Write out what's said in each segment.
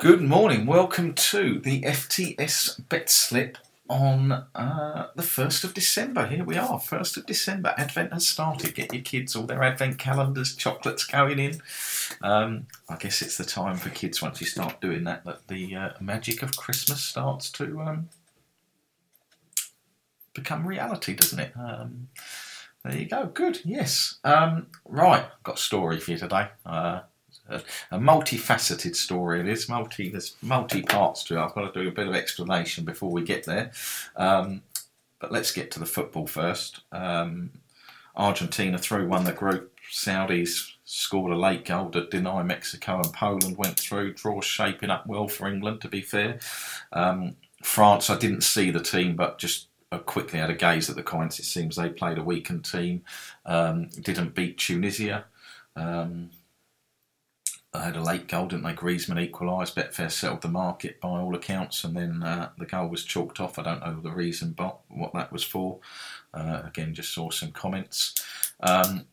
Good morning. Welcome to the FTS bet slip on uh, the 1st of December. Here we are, 1st of December. Advent has started. Get your kids all their Advent calendars, chocolates going in. Um, I guess it's the time for kids once you start doing that that the uh, magic of Christmas starts to um, become reality, doesn't it? Um, there you go. Good. Yes. Um, right. Got a story for you today. Uh, a, a multifaceted story. It is multi. There's multi parts to it. I've got to do a bit of explanation before we get there. Um, but let's get to the football first. Um, Argentina through won the group. Saudis scored a late goal to deny Mexico and Poland went through. Draw shaping up well for England, to be fair. Um, France, I didn't see the team, but just quickly had a gaze at the comments. It seems they played a weakened team, um, didn't beat Tunisia. Um, they had a late goal, didn't they? Griezmann equalised. Betfair settled the market by all accounts, and then uh, the goal was chalked off. I don't know the reason, but what that was for. Uh, again, just saw some comments. Um,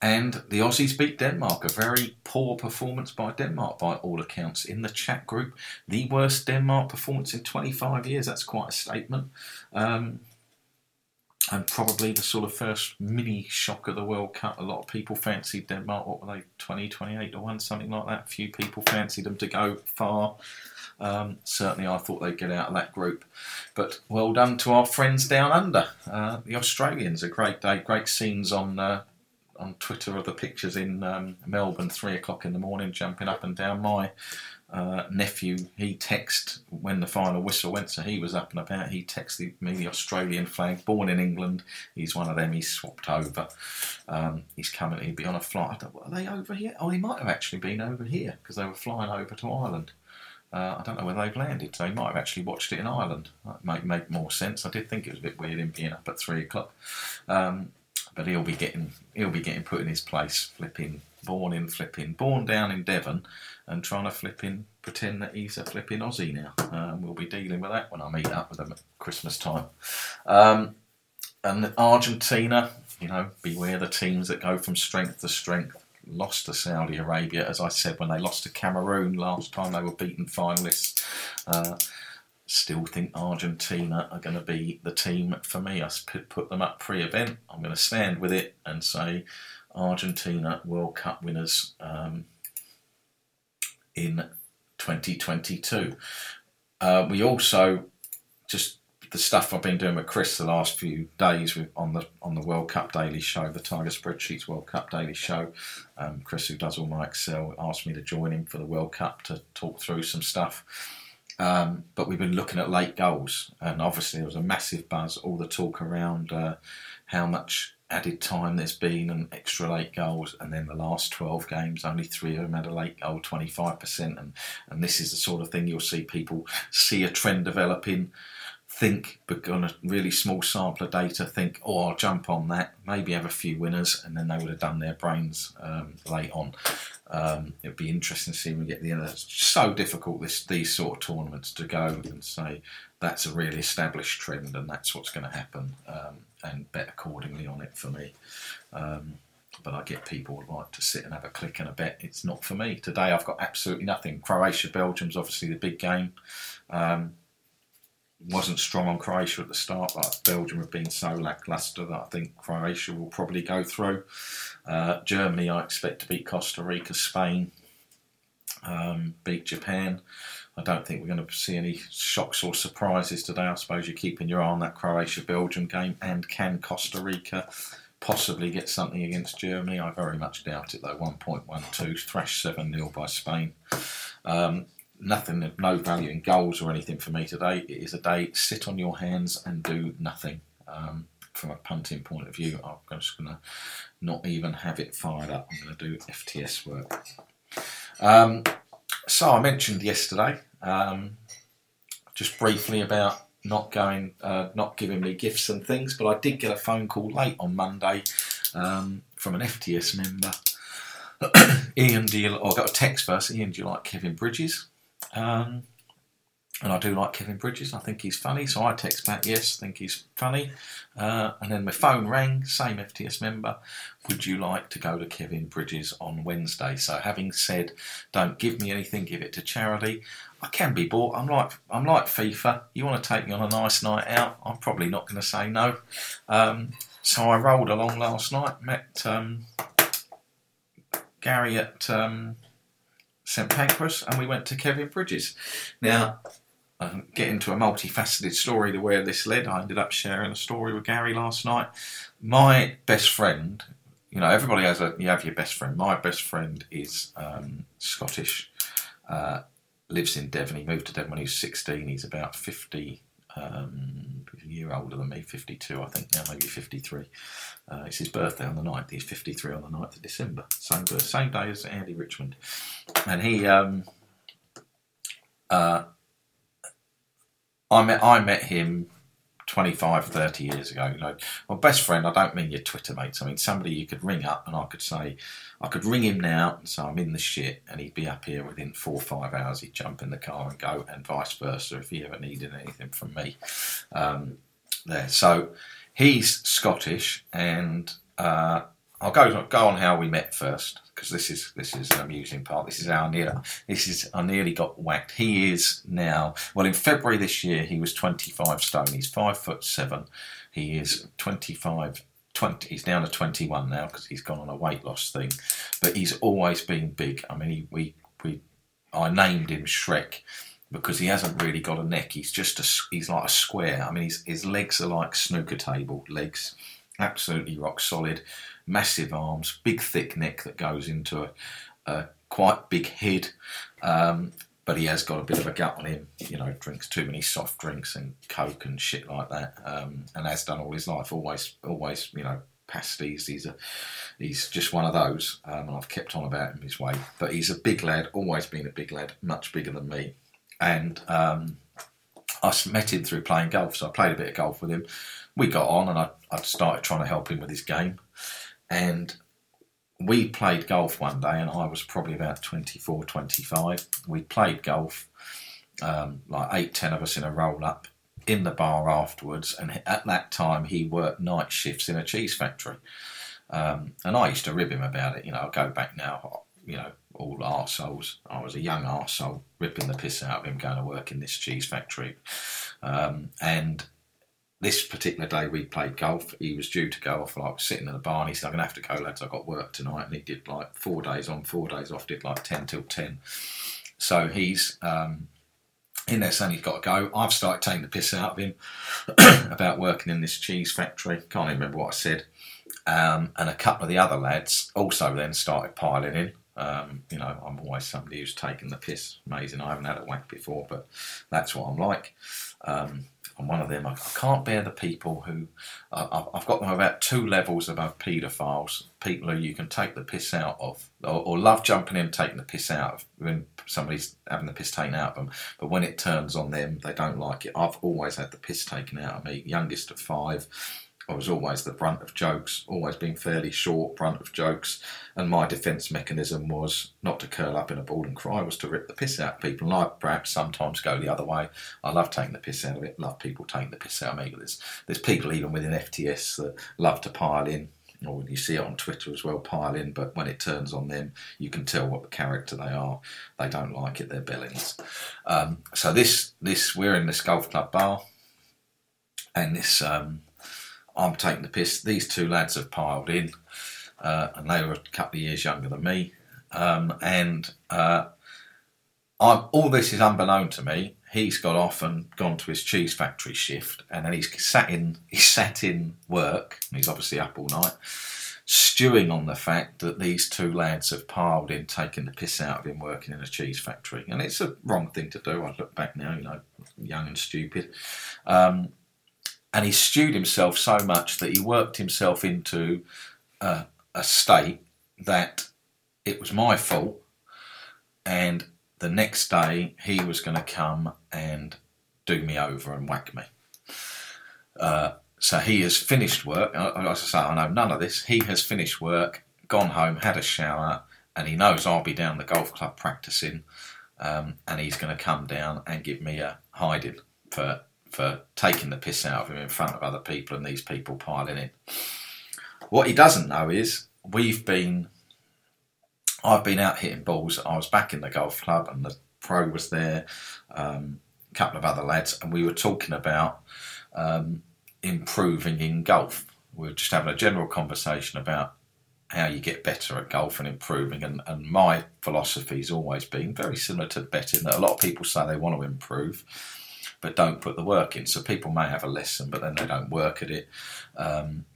and the Aussies beat Denmark. A very poor performance by Denmark, by all accounts. In the chat group, the worst Denmark performance in 25 years. That's quite a statement. Um, and probably the sort of first mini shock of the World Cup. A lot of people fancied Denmark. What were they, 20, 28 to 1, something like that? Few people fancied them to go far. Um, certainly, I thought they'd get out of that group. But well done to our friends down under, uh, the Australians. A great day, great scenes on uh, on Twitter of the pictures in um, Melbourne, three o'clock in the morning, jumping up and down. My uh, nephew, he texted when the final whistle went, so he was up and about. He texted me the Australian flag, born in England. He's one of them. He's swapped over. Um, he's coming. He'd be on a flight. are they over here? Oh, he might have actually been over here because they were flying over to Ireland. Uh, I don't know where they've landed, so he might have actually watched it in Ireland. That might make more sense. I did think it was a bit weird him being up at three o'clock. Um, but he'll be getting he'll be getting put in his place, flipping born in flipping born down in Devon, and trying to flipping pretend that he's a flipping Aussie now. Um, we'll be dealing with that when I meet up with him at Christmas time. Um, and Argentina, you know, beware the teams that go from strength to strength. Lost to Saudi Arabia, as I said, when they lost to Cameroon last time they were beaten finalists. Uh, still think Argentina are going to be the team for me. I put them up pre-event. I'm going to stand with it and say Argentina World Cup winners um, in 2022. Uh, we also just the stuff I've been doing with Chris the last few days with, on the on the World Cup Daily Show, the Tiger Spreadsheets World Cup Daily Show. Um, Chris, who does all my Excel, asked me to join him for the World Cup to talk through some stuff. Um, but we've been looking at late goals, and obviously there was a massive buzz. All the talk around uh, how much added time there's been and extra late goals, and then the last 12 games, only three of them had a late goal, 25%. And, and this is the sort of thing you'll see people see a trend developing think, but on a really small sample of data, think, oh, I'll jump on that, maybe have a few winners, and then they would have done their brains um, late on. Um, it'd be interesting to see when we get the end. It's so difficult this these sort of tournaments to go and say that's a really established trend and that's what's going to happen, um, and bet accordingly on it for me. Um, but I get people who like to sit and have a click and a bet. It's not for me. Today I've got absolutely nothing. Croatia, Belgium's obviously the big game. Um, wasn't strong on Croatia at the start, but Belgium have been so lacklustre that I think Croatia will probably go through. Uh, Germany, I expect to beat Costa Rica, Spain, um, beat Japan. I don't think we're going to see any shocks or surprises today. I suppose you're keeping your eye on that Croatia Belgium game, and can Costa Rica possibly get something against Germany? I very much doubt it though. 1.12, thrashed 7 0 by Spain. Um, nothing, no value in goals or anything for me today. It is a day sit on your hands and do nothing. Um, from a punting point of view, I'm just going to not even have it fired up. I'm going to do FTS work. Um, so I mentioned yesterday, um, just briefly about not going, uh, not giving me gifts and things, but I did get a phone call late on Monday um, from an FTS member. Ian, do you, I got a text first. Ian, do you like Kevin Bridges? Um, and I do like Kevin Bridges. I think he's funny, so I text back, yes, I think he's funny. Uh, and then my phone rang, same FTS member. Would you like to go to Kevin Bridges on Wednesday? So, having said, don't give me anything, give it to charity. I can be bought. I'm like I'm like FIFA. You want to take me on a nice night out? I'm probably not going to say no. Um, so I rolled along last night, met um, Gary at um, St Pancras, and we went to Kevin Bridges. Now um, get into a multifaceted story to where this led. I ended up sharing a story with Gary last night. My best friend, you know, everybody has a you have your best friend. My best friend is um, Scottish, uh, lives in Devon. He moved to Devon when he was 16. He's about 50, um, a year older than me, 52, I think now, maybe 53. Uh, it's his birthday on the 9th. He's 53 on the 9th of December. Same, same day as Andy Richmond. And he, um, uh, I met I met him 25, 30 years ago. You know, well, best friend. I don't mean your Twitter mates. I mean somebody you could ring up and I could say, I could ring him now and say I'm in the shit, and he'd be up here within four or five hours. He'd jump in the car and go, and vice versa if he ever needed anything from me. Um, there, so he's Scottish, and uh, I'll go go on how we met first because this is this is an amusing part. This is how I nearly this is I nearly got whacked. He is now well in February this year he was 25 stone. He's five foot seven. He is 25. 20, he's down to 21 now because he's gone on a weight loss thing, but he's always been big. I mean, he, we we I named him Shrek because he hasn't really got a neck. He's just a he's like a square. I mean, his his legs are like snooker table legs, absolutely rock solid massive arms, big thick neck that goes into a, a quite big head. Um, but he has got a bit of a gut on him. You know, drinks too many soft drinks and coke and shit like that, um, and has done all his life. Always, always, you know, pasties. He's a, he's just one of those. Um, and I've kept on about him his way, but he's a big lad. Always been a big lad, much bigger than me. And um, I met him through playing golf, so I played a bit of golf with him. We got on, and I, I started trying to help him with his game. And we played golf one day, and I was probably about 24, 25. We played golf, um, like eight, ten of us in a roll up in the bar afterwards. And at that time, he worked night shifts in a cheese factory. Um, and I used to rib him about it. You know, I go back now, you know, all arseholes. I was a young arsehole, ripping the piss out of him going to work in this cheese factory. Um, and this particular day we played golf. He was due to go off, like sitting in the bar, and he said, "I'm gonna have to go, lads. I've got work tonight." And he did like four days on, four days off. Did like ten till ten. So he's um, in there saying he's got to go. I've started taking the piss out of him about working in this cheese factory. Can't even remember what I said. Um, and a couple of the other lads also then started piling in. Um, you know, I'm always somebody who's taken the piss. Amazing. I haven't had a whack before, but that's what I'm like. Um, I'm one of them. I, I can't bear the people who I, have got them about two levels above paedophiles. People who you can take the piss out of, or, or, love jumping in taking the piss out of when somebody's having the piss taken out of them. But when it turns on them, they don't like it. I've always had the piss taken out of me. Youngest of five. I was always the brunt of jokes, always being fairly short brunt of jokes, and my defence mechanism was not to curl up in a ball and cry, was to rip the piss out of people. And I perhaps sometimes go the other way. I love taking the piss out of it, love people taking the piss out of me. There's, there's people even within FTS that love to pile in, or you see it on Twitter as well, pile in, but when it turns on them, you can tell what the character they are. They don't like it, they're bellings. Um, so this, this, we're in this golf club bar, and this, um, I'm taking the piss. These two lads have piled in, uh, and they were a couple of years younger than me. Um, and uh, all this is unbeknown to me. He's got off and gone to his cheese factory shift, and then he's sat in. He's sat in work. he's obviously up all night, stewing on the fact that these two lads have piled in, taking the piss out of him working in a cheese factory. And it's a wrong thing to do. I look back now, you know, young and stupid. Um, and he stewed himself so much that he worked himself into uh, a state that it was my fault, and the next day he was going to come and do me over and whack me. Uh, so he has finished work. As I say, I know none of this. He has finished work, gone home, had a shower, and he knows I'll be down the golf club practicing, um, and he's going to come down and give me a hiding for for taking the piss out of him in front of other people and these people piling in. What he doesn't know is we've been I've been out hitting balls. I was back in the golf club and the pro was there, um, a couple of other lads, and we were talking about um, improving in golf. We were just having a general conversation about how you get better at golf and improving. And, and my has always been very similar to betting that a lot of people say they want to improve but don't put the work in. So people may have a lesson, but then they don't work at it. Um,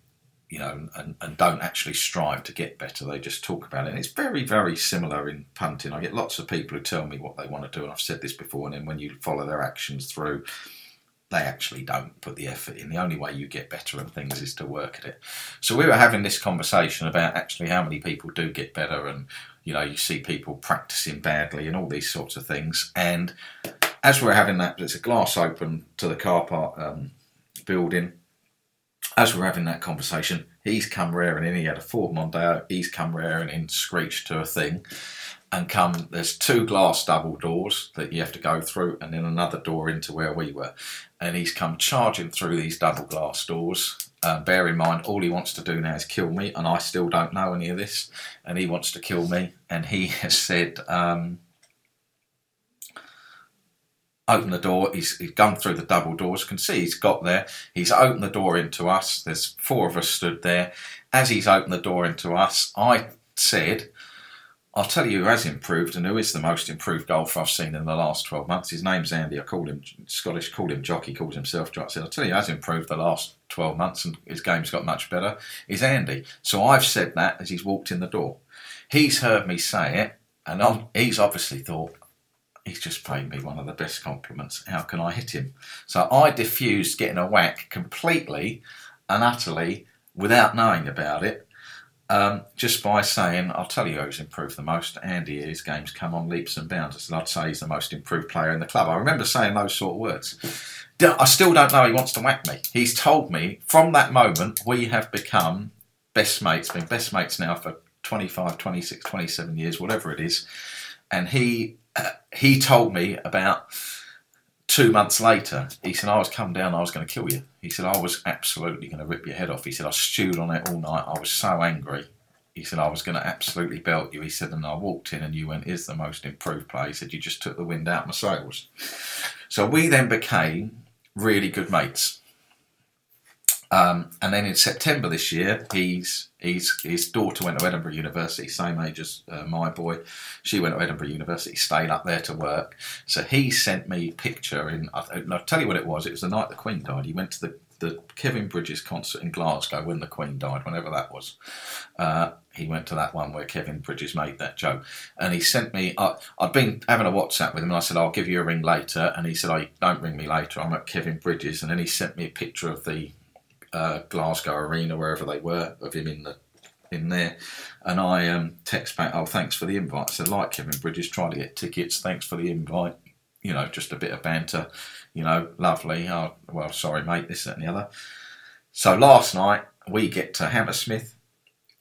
you know, and, and don't actually strive to get better. They just talk about it. And it's very, very similar in punting. I get lots of people who tell me what they want to do, and I've said this before, and then when you follow their actions through, they actually don't put the effort in. The only way you get better at things is to work at it. So we were having this conversation about actually how many people do get better, and you know, you see people practicing badly and all these sorts of things. And as we're having that, there's a glass open to the car park um, building as we're having that conversation, he's come rearing in. He had a Ford Mondeo. He's come rearing in, screeched to a thing, and come. There's two glass double doors that you have to go through, and then another door into where we were. And he's come charging through these double glass doors. Uh, bear in mind, all he wants to do now is kill me, and I still don't know any of this. And he wants to kill me, and he has said. Um, opened the door. He's, he's gone through the double doors. Can see he's got there. He's opened the door into us. There's four of us stood there. As he's opened the door into us, I said, I'll tell you who has improved and who is the most improved golfer I've seen in the last 12 months. His name's Andy. I called him Scottish, called him Jockey, calls himself Jock. I said, I'll tell you who has improved the last 12 months and his game's got much better is Andy. So I've said that as he's walked in the door. He's heard me say it and I'm, he's obviously thought, he's just paid me one of the best compliments. How can I hit him? So I diffused getting a whack completely and utterly without knowing about it. Um, just by saying, I'll tell you who's improved the most. Andy, his game's come on leaps and bounds. And I'd say he's the most improved player in the club. I remember saying those sort of words. I still don't know he wants to whack me. He's told me from that moment we have become best mates, been best mates now for 25, 26, 27 years, whatever it is. And he he told me about two months later, he said, I was come down, I was going to kill you. He said, I was absolutely going to rip your head off. He said, I stewed on it all night. I was so angry. He said, I was going to absolutely belt you. He said, and I walked in and you went, is the most improved player. He said, you just took the wind out of my sails. So we then became really good mates. Um, and then in September this year, he's, he's, his daughter went to Edinburgh University, same age as uh, my boy. She went to Edinburgh University, stayed up there to work. So he sent me a picture. In, I'll tell you what it was. It was the night the Queen died. He went to the, the Kevin Bridges concert in Glasgow when the Queen died, whenever that was. Uh, he went to that one where Kevin Bridges made that joke, and he sent me. I, had been having a WhatsApp with him, and I said, "I'll give you a ring later." And he said, "I oh, don't ring me later. I'm at Kevin Bridges." And then he sent me a picture of the uh, Glasgow Arena, wherever they were, of him in the in there. And I um, text back, oh, thanks for the invite. Said, like Kevin Bridges, trying to get tickets. Thanks for the invite. You know, just a bit of banter. You know, lovely. Oh, well, sorry, mate, this, that, and the other. So last night, we get to Hammersmith,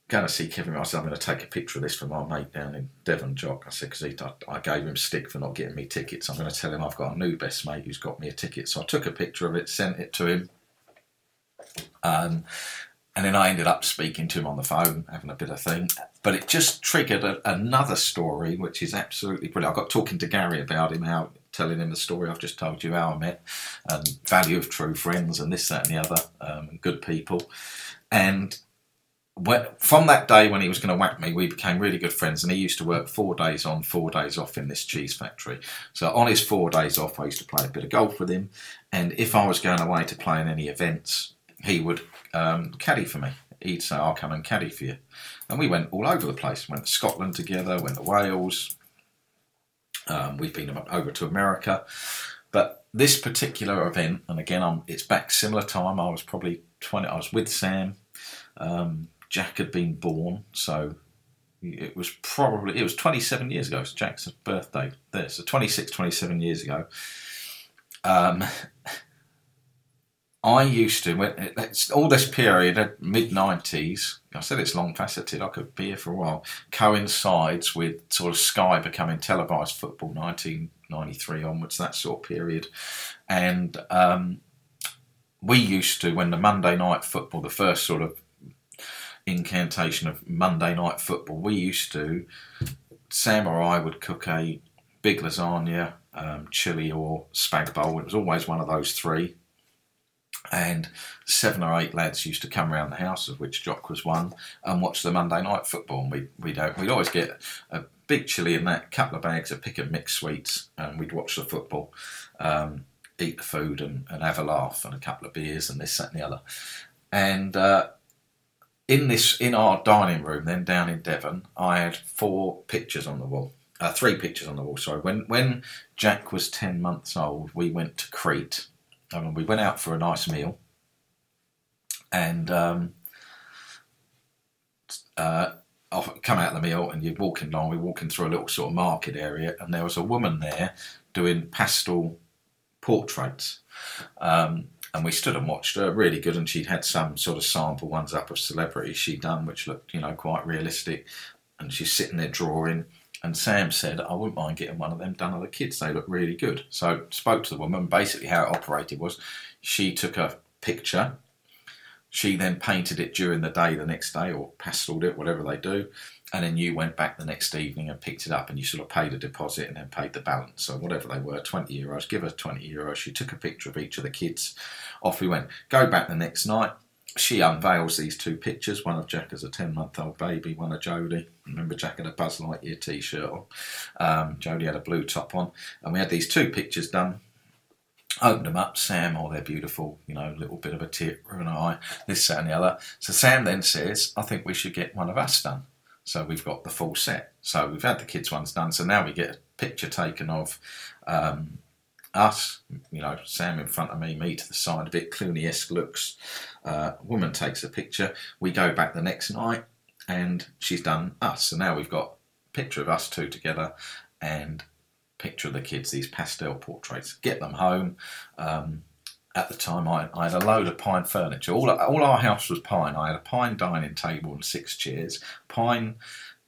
going to see Kevin. I said, I'm going to take a picture of this for my mate down in Devon, Jock. I said, because I, I gave him stick for not getting me tickets. I'm going to tell him I've got a new best mate who's got me a ticket. So I took a picture of it, sent it to him um, and then I ended up speaking to him on the phone, having a bit of thing. But it just triggered a, another story, which is absolutely brilliant. I got talking to Gary about him, how telling him the story I've just told you, how I met, and value of true friends, and this, that, and the other, um, good people. And when, from that day when he was going to whack me, we became really good friends. And he used to work four days on, four days off in this cheese factory. So on his four days off, I used to play a bit of golf with him. And if I was going away to play in any events, he would um, caddy for me. He'd say, I'll come and caddy for you. And we went all over the place. Went to Scotland together, went to Wales. Um, we've been over to America. But this particular event, and again, I'm, it's back similar time. I was probably 20, I was with Sam. Um, Jack had been born, so it was probably, it was 27 years ago. It's Jack's birthday there. So 26, 27 years ago. Um, I used to, when, all this period, mid 90s, I said it's long faceted, I could be here for a while, coincides with sort of Sky becoming televised football 1993 onwards, that sort of period. And um, we used to, when the Monday night football, the first sort of incantation of Monday night football, we used to, Sam or I would cook a big lasagna, um, chili, or spag bowl. It was always one of those three. And seven or eight lads used to come around the house, of which Jock was one, and watch the Monday night football. And we we'd, we'd always get a big chili in that, a couple of bags of pick and mix sweets, and we'd watch the football, um, eat the food, and, and, have a laugh, and a couple of beers, and this, that, and the other. And uh, in this, in our dining room, then down in Devon, I had four pictures on the wall. Uh, three pictures on the wall. Sorry, when when Jack was ten months old, we went to Crete. I we went out for a nice meal, and um, uh, come out of the meal and you're walking along, we're walking through a little sort of market area, and there was a woman there doing pastel portraits. Um, and we stood and watched her, really good. And she'd had some sort of sample ones up of celebrities she'd done, which looked, you know, quite realistic. And she's sitting there drawing. And Sam said, I wouldn't mind getting one of them done of the kids. They look really good. So spoke to the woman. Basically, how it operated was she took a picture she then painted it during the day the next day or pasteled it, whatever they do. And then you went back the next evening and picked it up and you sort of paid a deposit and then paid the balance. So whatever they were, 20 euros, give her 20 euros. She took a picture of each of the kids. Off we went. Go back the next night. She unveils these two pictures, one of Jack as a 10 month old baby, one of Jodie. Remember, Jack had a Buzz Lightyear t shirt on. Um, Jodie had a blue top on. And we had these two pictures done opened them up, Sam, oh, they're beautiful, you know, little bit of a tear in an eye, this, that, and the other. So Sam then says, I think we should get one of us done. So we've got the full set. So we've had the kids' ones done. So now we get a picture taken of um, us, you know, Sam in front of me, me to the side, a bit Clooney esque looks. Uh, woman takes a picture. We go back the next night and she's done us. So now we've got a picture of us two together and picture of the kids, these pastel portraits, get them home. Um, at the time, I, I, had a load of pine furniture. All, all our house was pine. I had a pine dining table and six chairs, pine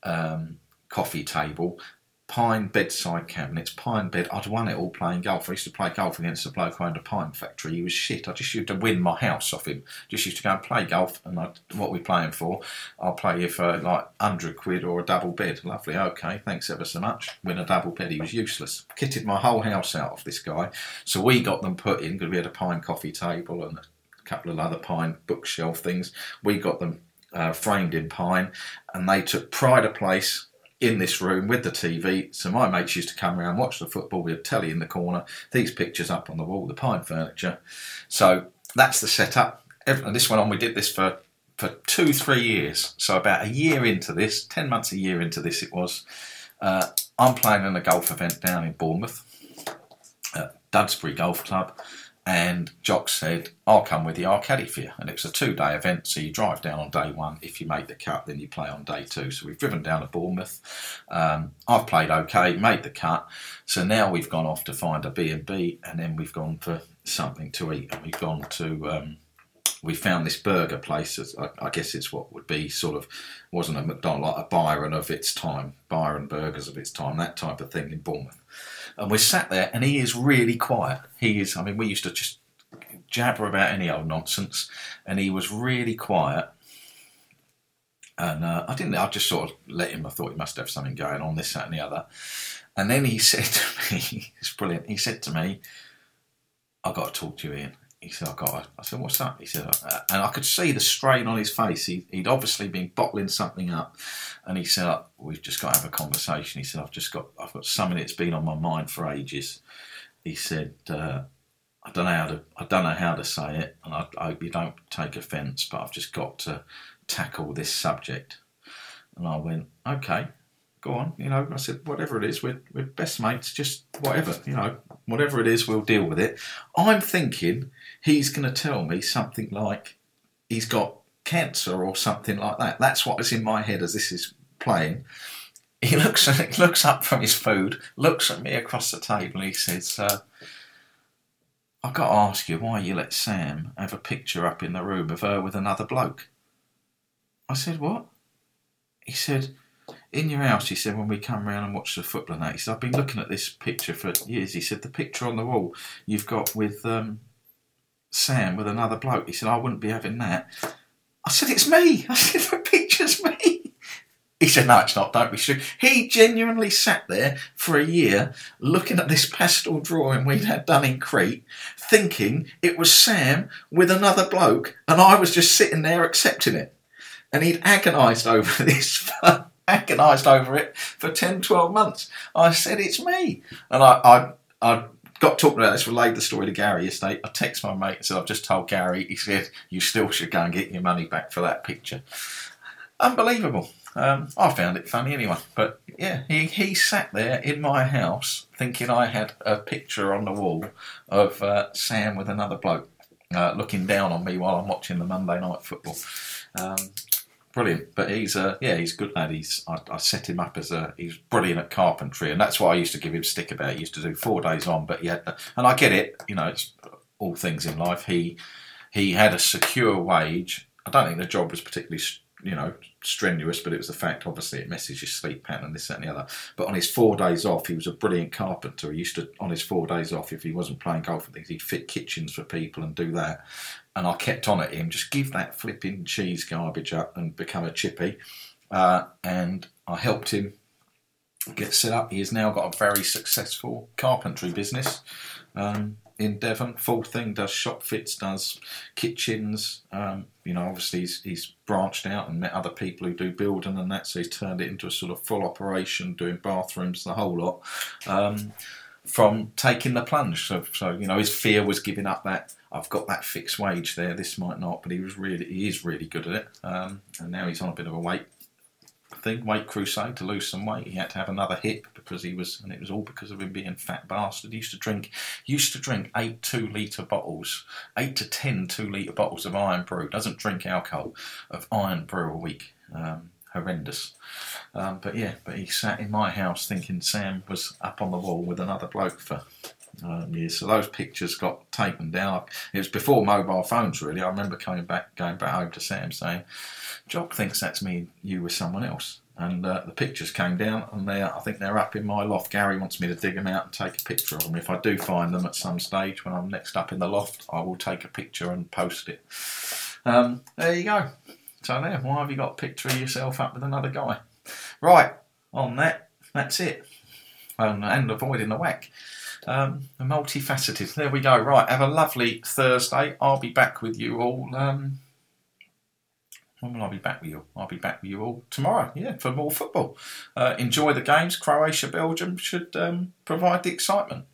um, coffee table, pine bedside cabinets, pine bed. I'd won it all playing golf. I used to play golf against a bloke who owned a pine factory. He was shit. I just used to win my house off him. Just used to go and play golf. And I'd, what we playing for? I'll play you for like hundred quid or a double bed. Lovely. Okay. Thanks ever so much. Win a double bed. He was useless. Kitted my whole house out of this guy. So we got them put in because we had a pine coffee table and a couple of other pine bookshelf things. We got them uh, framed in pine, and they took pride of place in this room with the TV. So my mates used to come around, watch the football. We had telly in the corner, these pictures up on the wall, the pine furniture. So that's the setup. And this went on. We did this for for two, three years. So about a year into this, ten months, a year into this, it was. Uh, I'm playing in a golf event down in Bournemouth, at Dudsbury Golf Club and Jock said, I'll come with you, I'll caddy for you. And it was a two day event, so you drive down on day one. If you make the cut, then you play on day two. So we've driven down to Bournemouth. Um, I've played okay, made the cut. So now we've gone off to find a B&B and then we've gone for something to eat. And we've gone to, um, we found this burger place. I, I, guess it's what would be sort of, wasn't a McDonald's, like a Byron of its time, Byron burgers of its time, that type of thing in Bournemouth. And we're sat there, and he is really quiet. He is, I mean, we used to just jabber about any old nonsense, and he was really quiet. And uh, I didn't, I just sort of let him, I thought he must have something going on, this, that, and the other. And then he said to me, it's brilliant, he said to me, I've got to talk to you, Ian. He said, I got I said, what's that? He said, uh, and I could see the strain on his face. He, would obviously been bottling something up. And he said, we've just got to have a conversation. He said, I've just got, I've got something that's been on my mind for ages. He said, uh, I don't know how to, I don't know how to say it, and I, I hope you don't take offence, but I've just got to tackle this subject. And I went, okay, go on. You know, I said, whatever it is, we're, we're best mates, just whatever, you know, whatever it is, we'll deal with it. I'm thinking he's going to tell me something like he's got cancer or something like that. That's what is in my head as this is playing. He looks he looks up from his food, looks at me across the table, and he says, uh, "I've got to ask you why you let Sam have a picture up in the room of her with another bloke." I said, "What?" He said, in your house, he said, when we come round and watch the football that, he said, I've been looking at this picture for years. He said, the picture on the wall you've got with um, Sam with another bloke. He said, I wouldn't be having that. I said, it's me. I said, the picture's me. He said, no, it's not. Don't be stupid. He genuinely sat there for a year looking at this pastel drawing we'd had done in Crete, thinking it was Sam with another bloke, and I was just sitting there accepting it. And he'd agonised over this agonised over it for 10, 12 months. I said, it's me. And I, I, I got talking about this, relayed the story to Gary yesterday. I text my mate and said, I've just told Gary. He said, you still should go and get your money back for that picture. Unbelievable. Um, I found it funny anyway. But yeah, he, he sat there in my house thinking I had a picture on the wall of uh, Sam with another bloke uh, looking down on me while I'm watching the Monday night football. Um, brilliant. But he's a yeah, he's a good lad. He's I, I, set him up as a he's brilliant at carpentry, and that's why I used to give him stick about. He used to do four days on, but had, and I get it. You know, it's all things in life. He he had a secure wage. I don't think the job was particularly you know, strenuous, but it was a fact, obviously, it messes your sleep pattern and this, that, and the other. But on his four days off, he was a brilliant carpenter. He used to, on his four days off, if he wasn't playing golf and things, he'd fit kitchens for people and do that. And I kept on at him, just give that flipping cheese garbage up and become a chippy. Uh, and I helped him get set up. He has now got a very successful carpentry business. Um, in Devon. Full thing does shop fits, does kitchens. Um, you know, obviously he's, he's, branched out and met other people who do building and that, so he's turned it into a sort of full operation, doing bathrooms, the whole lot. Um, from taking the plunge, so, so you know, his fear was giving up that I've got that fixed wage there. This might not, but he was really, he is really good at it. Um, and now he's on a bit of a weight thing, weight crusade to lose some weight. He had to have another hip because he was, and it was all because of him being fat bastard. He used to drink, used to drink eight two litre bottles, eight to ten two litre bottles of Irn-Bru. Doesn't drink alcohol of Irn-Bru a week. Um, horrendous. Um, but yeah, but he sat in my house thinking Sam was up on the wall with another bloke for um, so those pictures got taken down. It was before mobile phones, really. I remember coming back, going back home to Sam, saying, "Jock thinks that's me, you with someone else." And uh, the pictures came down, and they, I think they're up in my loft. Gary wants me to dig them out and take a picture of them. If I do find them at some stage when I'm next up in the loft, I will take a picture and post it. Um, there you go. So there, why have you got a picture of yourself up with another guy? Right, on that, that's it. Um, and avoiding the whack. Um, multifaceted. There we go. Right, have a lovely Thursday. I'll be back with you all. Um, when will I be back with you? I'll be back with you all tomorrow. Yeah, for more football. Uh, enjoy the games. Croatia, Belgium should um, provide the excitement.